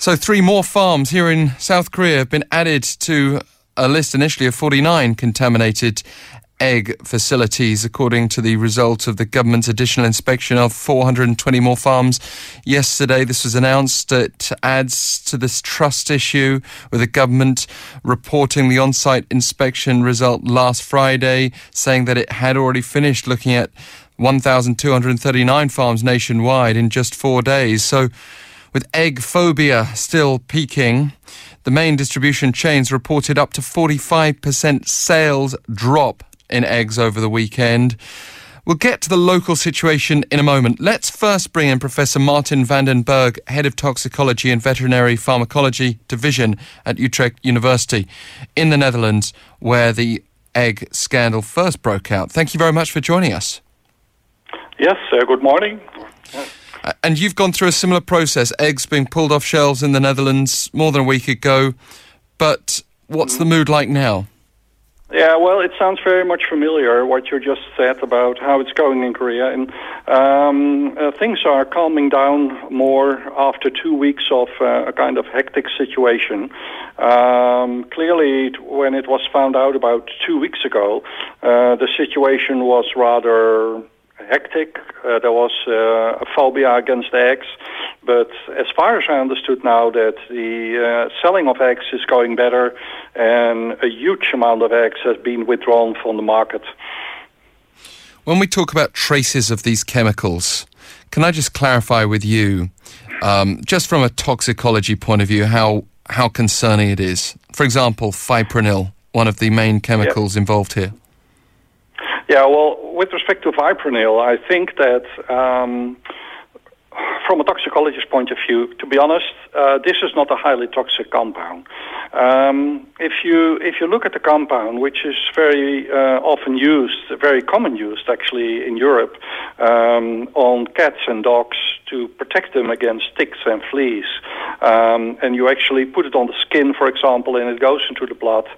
So, three more farms here in South Korea have been added to a list initially of 49 contaminated egg facilities, according to the result of the government's additional inspection of 420 more farms yesterday. This was announced. It adds to this trust issue with the government reporting the on site inspection result last Friday, saying that it had already finished looking at 1,239 farms nationwide in just four days. So, with egg phobia still peaking, the main distribution chains reported up to 45% sales drop in eggs over the weekend. We'll get to the local situation in a moment. Let's first bring in Professor Martin van den Berg, Head of Toxicology and Veterinary Pharmacology Division at Utrecht University in the Netherlands, where the egg scandal first broke out. Thank you very much for joining us. Yes, uh, good morning. And you've gone through a similar process, eggs being pulled off shelves in the Netherlands more than a week ago. But what's the mood like now? Yeah, well, it sounds very much familiar what you just said about how it's going in Korea, and um, uh, things are calming down more after two weeks of uh, a kind of hectic situation. Um, clearly, when it was found out about two weeks ago, uh, the situation was rather hectic. Uh, there was uh, a phobia against eggs. But as far as I understood now, that the uh, selling of eggs is going better, and a huge amount of eggs has been withdrawn from the market. When we talk about traces of these chemicals, can I just clarify with you, um, just from a toxicology point of view, how how concerning it is? For example, fipronil, one of the main chemicals involved here. Yeah, well, with respect to fipronil, I think that um, from a toxicologist point of view, to be honest, uh, this is not a highly toxic compound. Um, if you if you look at the compound, which is very uh, often used, very common used actually in Europe, um, on cats and dogs to protect them against ticks and fleas, um, and you actually put it on the skin, for example, and it goes into the blood.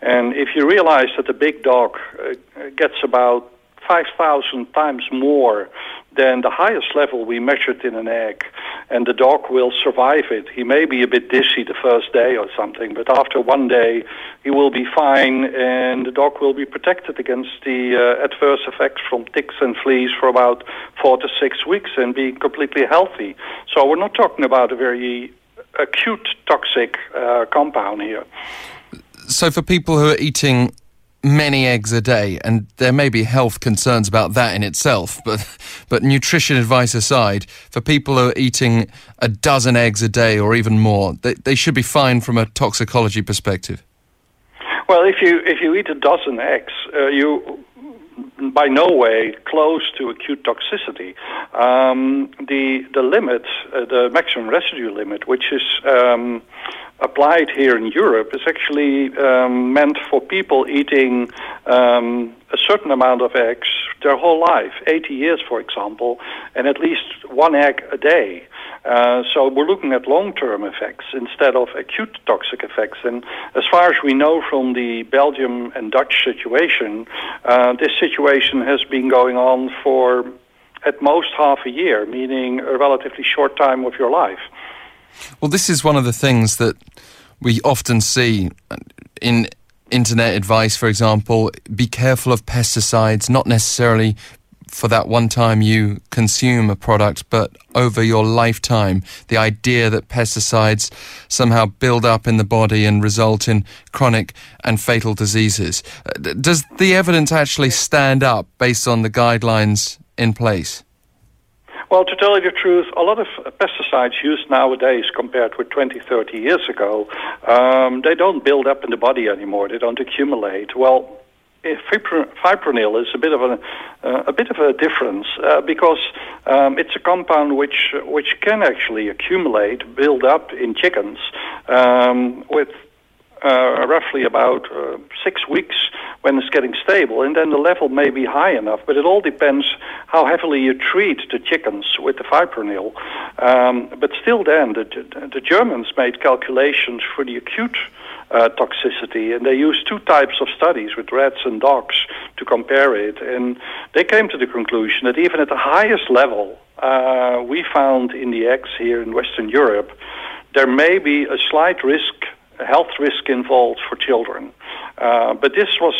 And if you realize that the big dog uh, gets about 5,000 times more than the highest level we measured in an egg. And the dog will survive it. He may be a bit dizzy the first day or something, but after one day, he will be fine, and the dog will be protected against the uh, adverse effects from ticks and fleas for about four to six weeks and be completely healthy. So we're not talking about a very acute toxic uh, compound here. So, for people who are eating many eggs a day, and there may be health concerns about that in itself, but but nutrition advice aside, for people who are eating a dozen eggs a day or even more, they, they should be fine from a toxicology perspective. Well, if you if you eat a dozen eggs, uh, you by no way close to acute toxicity. Um, the the limit, uh, the maximum residue limit, which is um, applied here in Europe is actually um, meant for people eating um, a certain amount of eggs their whole life, 80 years, for example, and at least one egg a day. Uh, so we're looking at long-term effects instead of acute toxic effects. And as far as we know from the Belgium and Dutch situation, uh, this situation has been going on for at most half a year, meaning a relatively short time of your life. Well, this is one of the things that we often see in internet advice, for example. Be careful of pesticides, not necessarily for that one time you consume a product, but over your lifetime. The idea that pesticides somehow build up in the body and result in chronic and fatal diseases. Uh, does the evidence actually stand up based on the guidelines in place? Well, to tell you the truth, a lot of pesticides used nowadays compared with 20, 30 years ago, um, they don't build up in the body anymore. They don't accumulate. Well, fipronil is a bit of a uh, a bit of a difference uh, because um, it's a compound which which can actually accumulate, build up in chickens um, with uh, roughly about uh, six weeks when it's getting stable, and then the level may be high enough. But it all depends how heavily you treat the chickens with the fipronil. Um, but still, then the, the Germans made calculations for the acute uh, toxicity, and they used two types of studies with rats and dogs to compare it, and they came to the conclusion that even at the highest level uh, we found in the eggs here in Western Europe there may be a slight risk, a health risk involved for children. Uh, but this was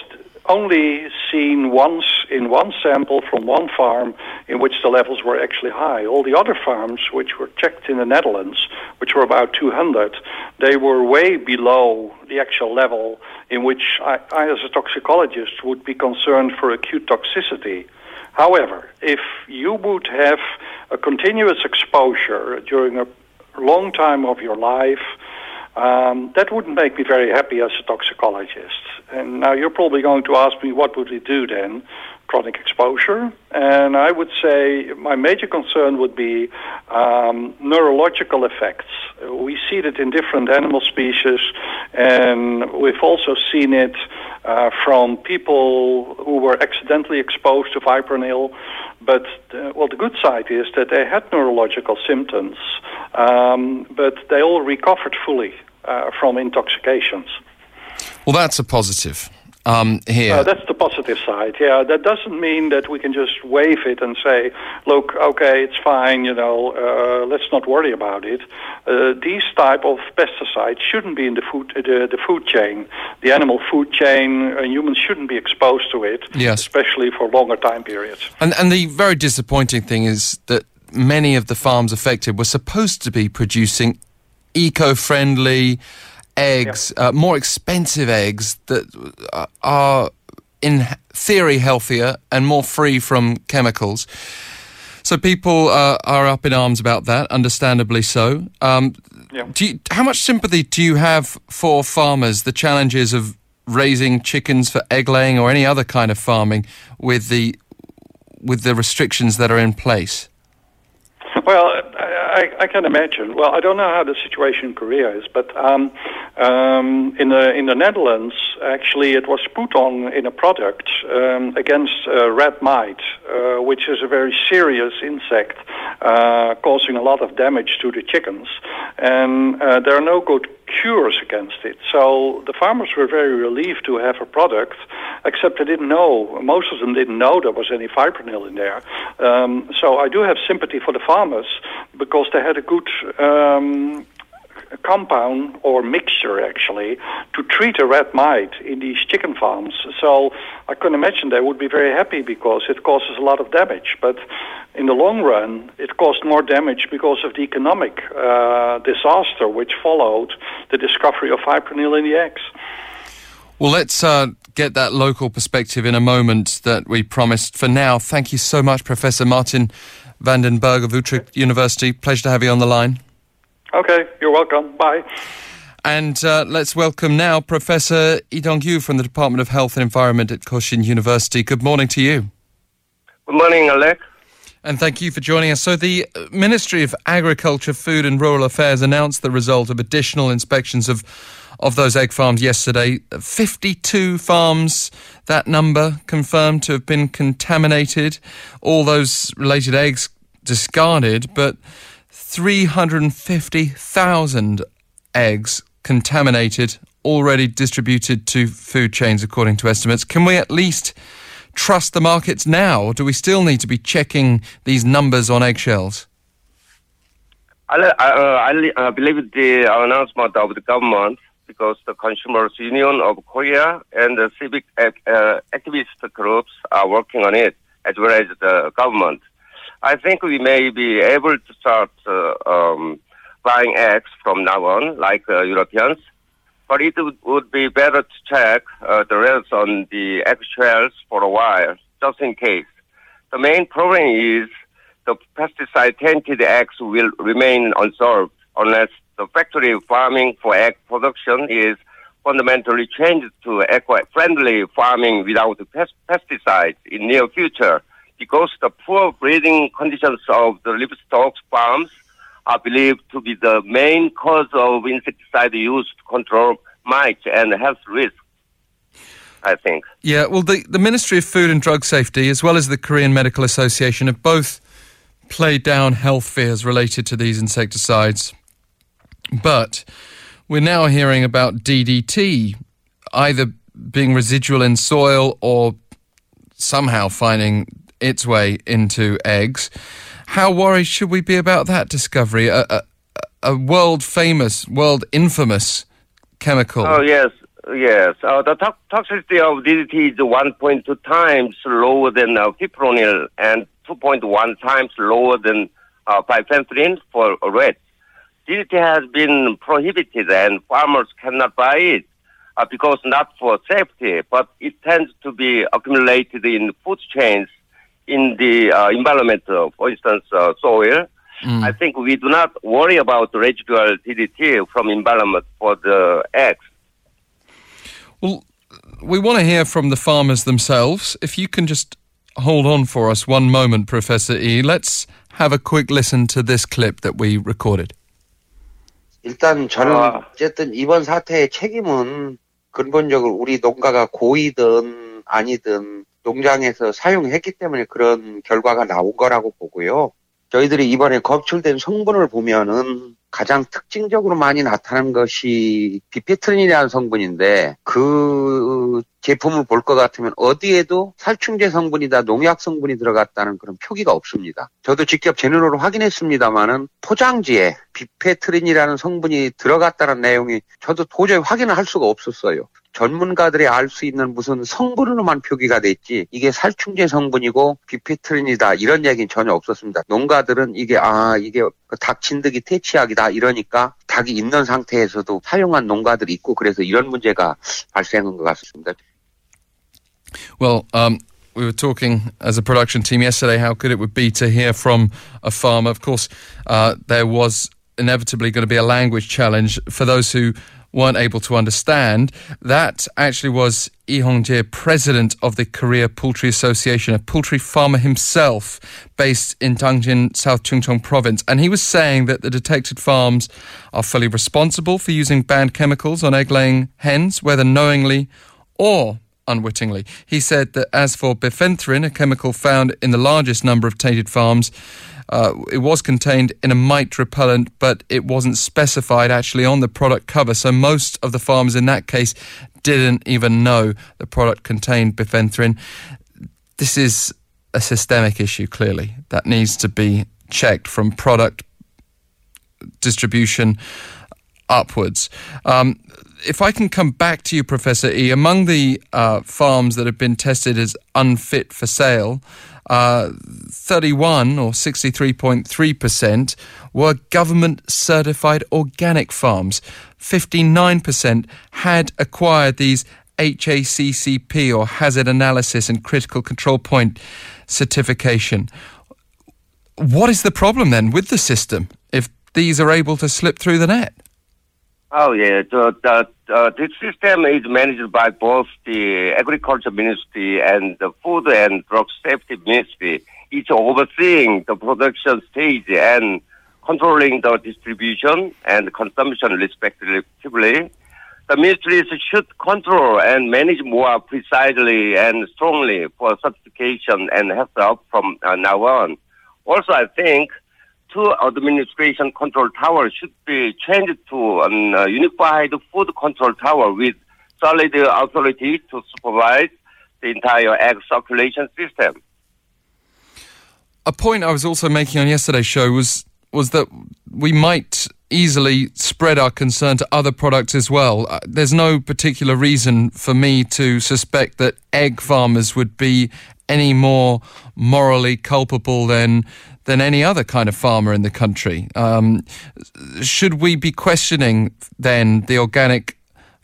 only seen once in one sample from one farm in which the levels were actually high. All the other farms, which were checked in the Netherlands, which were about 200, they were way below the actual level in which I, I as a toxicologist, would be concerned for acute toxicity. However, if you would have a continuous exposure during a long time of your life, um, that wouldn't make me very happy as a toxicologist. And now you're probably going to ask me, what would we do then? Chronic exposure. And I would say my major concern would be um, neurological effects. We see that in different animal species, and we've also seen it uh, from people who were accidentally exposed to fipronil. But uh, well, the good side is that they had neurological symptoms, um, but they all recovered fully uh, from intoxications. Well, that's a positive. Um, here. Uh, that's the positive side. Yeah, that doesn't mean that we can just wave it and say, "Look, okay, it's fine. You know, uh, let's not worry about it." Uh, these type of pesticides shouldn't be in the food uh, the, the food chain, the animal food chain. Uh, humans shouldn't be exposed to it, yes. especially for longer time periods. And and the very disappointing thing is that many of the farms affected were supposed to be producing eco-friendly eggs, yeah. uh, more expensive eggs that uh, are in theory healthier and more free from chemicals. So people uh, are up in arms about that, understandably so. Um, yeah. you, how much sympathy do you have for farmers, the challenges of raising chickens for egg laying or any other kind of farming with the with the restrictions that are in place? Well, I, I, can imagine. Well, I don't know how the situation in Korea is, but um, um, in the in the Netherlands, actually, it was put on in a product um, against uh, red mite, uh, which is a very serious insect, uh, causing a lot of damage to the chickens, and uh, there are no good cures against it. So the farmers were very relieved to have a product, except they didn't know. Most of them didn't know there was any fipronil in there. Um, so I do have sympathy for the farmers because they had a good um, compound or mixture actually to treat a red mite in these chicken farms. So I can imagine they would be very happy because it causes a lot of damage. But in the long run, it caused more damage because of the economic uh, disaster which followed the discovery of fipronil in the eggs. Well, let's uh, get that local perspective in a moment that we promised. For now, thank you so much, Professor Martin van den Berg of Utrecht University. Pleasure to have you on the line. Okay, you're welcome. Bye. And uh, let's welcome now Professor Lee Dong-kyu from the Department of Health and Environment at Kosin University. Good morning to you. Good morning, Alec. And thank you for joining us. So, the Ministry of Agriculture, Food and Rural Affairs announced the result of additional inspections of, of those egg farms yesterday. 52 farms, that number confirmed to have been contaminated. All those related eggs discarded, but 350,000 eggs contaminated already distributed to food chains, according to estimates. Can we at least trust the markets now, or do we still need to be checking these numbers on eggshells? I, uh, I, I believe the announcement of the government because the Consumers Union of Korea and the civic uh, activist groups are working on it, as well as the government. I think we may be able to start uh, um, buying eggs from now on, like uh, Europeans. But it would, be better to check uh, the results on the egg shells for a while, just in case. The main problem is the pesticide-tainted eggs will remain unsolved unless the factory farming for egg production is fundamentally changed to eco-friendly farming without pesticides in near future because the poor breeding conditions of the livestock farms are believed to be the main cause of insecticide use to control mites and health risks. I think. Yeah, well, the, the Ministry of Food and Drug Safety, as well as the Korean Medical Association, have both played down health fears related to these insecticides. But we're now hearing about DDT either being residual in soil or somehow finding its way into eggs. How worried should we be about that discovery? A, a, a world famous, world infamous chemical. Oh yes, yes. Uh, the to- toxicity of DDT is 1.2 times lower than uh, fipronil and 2.1 times lower than uh, for rats. DDT has been prohibited and farmers cannot buy it uh, because not for safety, but it tends to be accumulated in food chains in the uh, environment, uh, for instance, uh, soil. Mm. I think we do not worry about residual DDT from environment for the eggs. Well, we want to hear from the farmers themselves. If you can just hold on for us one moment, Professor E, let's have a quick listen to this clip that we recorded. 일단 저는 어쨌든 이번 사태의 책임은 근본적으로 우리 농가가 고이든 아니든 농장에서 사용했기 때문에 그런 결과가 나온 거라고 보고요. 저희들이 이번에 검출된 성분을 보면은 가장 특징적으로 많이 나타난 것이 비페트린이라는 성분인데 그 제품을 볼 것 같으면 어디에도 살충제 성분이다 농약 성분이 들어갔다는 그런 표기가 없습니다. 저도 직접 제너로로 확인했습니다만은 포장지에 비페트린이라는 성분이 들어갔다는 내용이 저도 도저히 확인을 할 수가 없었어요. 전문가들이 알 수 있는 무슨 성분으로만 표기가 됐지 이게 살충제 성분이고 비피트린이다 이런 얘기는 전혀 없었습니다. 농가들은 이게 아 이게 닭 진드기 퇴치약이다 이러니까 닭이 있는 상태에서도 사용한 농가들이 있고 그래서 이런 문제가 발생한 것 같습니다. Well, um, we were talking as a production team yesterday how good it would be to hear from a farmer. Of course, uh, there was inevitably going to be a language challenge for those who weren't able to understand. That actually was Lee Hong-jae, president of the Korea Poultry Association, a poultry farmer himself based in Dangjin, South Chungcheong province. And he was saying that the detected farms are fully responsible for using banned chemicals on egg-laying hens, whether knowingly or unwittingly. He said that as for bifenthrin, a chemical found in the largest number of tainted farms, uh, it was contained in a mite repellent, but it wasn't specified actually on the product cover. So most of the farmers in that case didn't even know the product contained bifenthrin. This is a systemic issue, clearly, that needs to be checked from product distribution upwards. Um, if I can come back to you, Professor E, among the uh, farms that have been tested as unfit for sale, uh, 31 or 63.3% were government certified organic farms. 59% had acquired these HACCP or hazard analysis and critical control point certification. What is the problem then with the system if these are able to slip through the net? Oh yeah, the, the, uh, this system is managed by both the Agriculture Ministry and the Food and Drug Safety Ministry, It's overseeing the production stage and controlling the distribution and consumption respectively. The ministries should control and manage more precisely and strongly for certification and health from uh, now on. Also, I think two administration control towers should be changed to an uh, unified food control tower with solid authority to supervise the entire egg circulation system. A point I was also making on yesterday's show was was that we might easily spread our concern to other products as well. Uh, there's no particular reason for me to suspect that egg farmers would be any more morally culpable than than any other kind of farmer in the country. Um, should we be questioning then the organic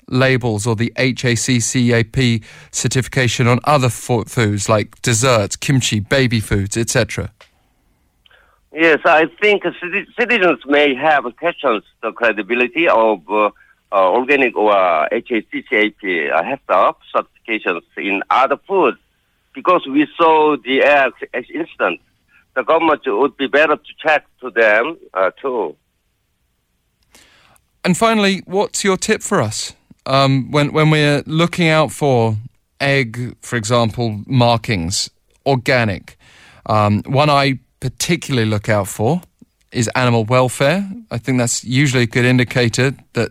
labels or the HACCP certification on other foods like desserts, kimchi, baby foods, etc.? Yes, I think citizens may have questions the credibility of uh, organic or HACCP uh, certifications in other foods because we saw the instance the government would be better to check to them uh, too. And finally, what's your tip for us um, when when we're looking out for egg, for example, markings, organic? Um, one I particularly look out for is animal welfare. I think that's usually a good indicator that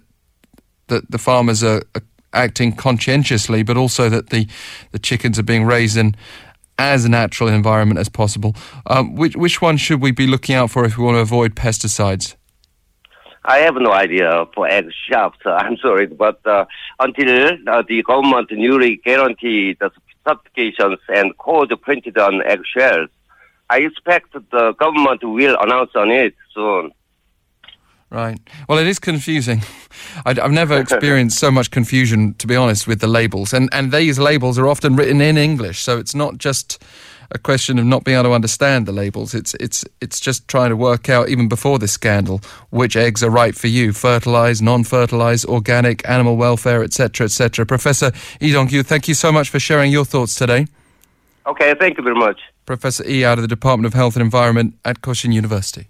that the farmers are, are acting conscientiously, but also that the, the chickens are being raised in as natural environment as possible. Um, which which one should we be looking out for if we want to avoid pesticides? I have no idea for egg shops. I'm sorry, but uh, until uh, the government newly guaranteed the certifications and code printed on eggshells, I expect the government will announce on it soon. Right. Well, it is confusing. I, have never experienced so much confusion, to be honest, with the labels. And, and these labels are often written in English, so it's not just a question of not being able to understand the labels. It's it's it's just trying to work out even before this scandal which eggs are right for you: fertilized, non-fertilized, organic, animal welfare, etc., etc. Professor Lee Dong-kyu, thank you so much for sharing your thoughts today. Okay, thank you very much. Professor E out of the Department of Health and Environment at Kosin University.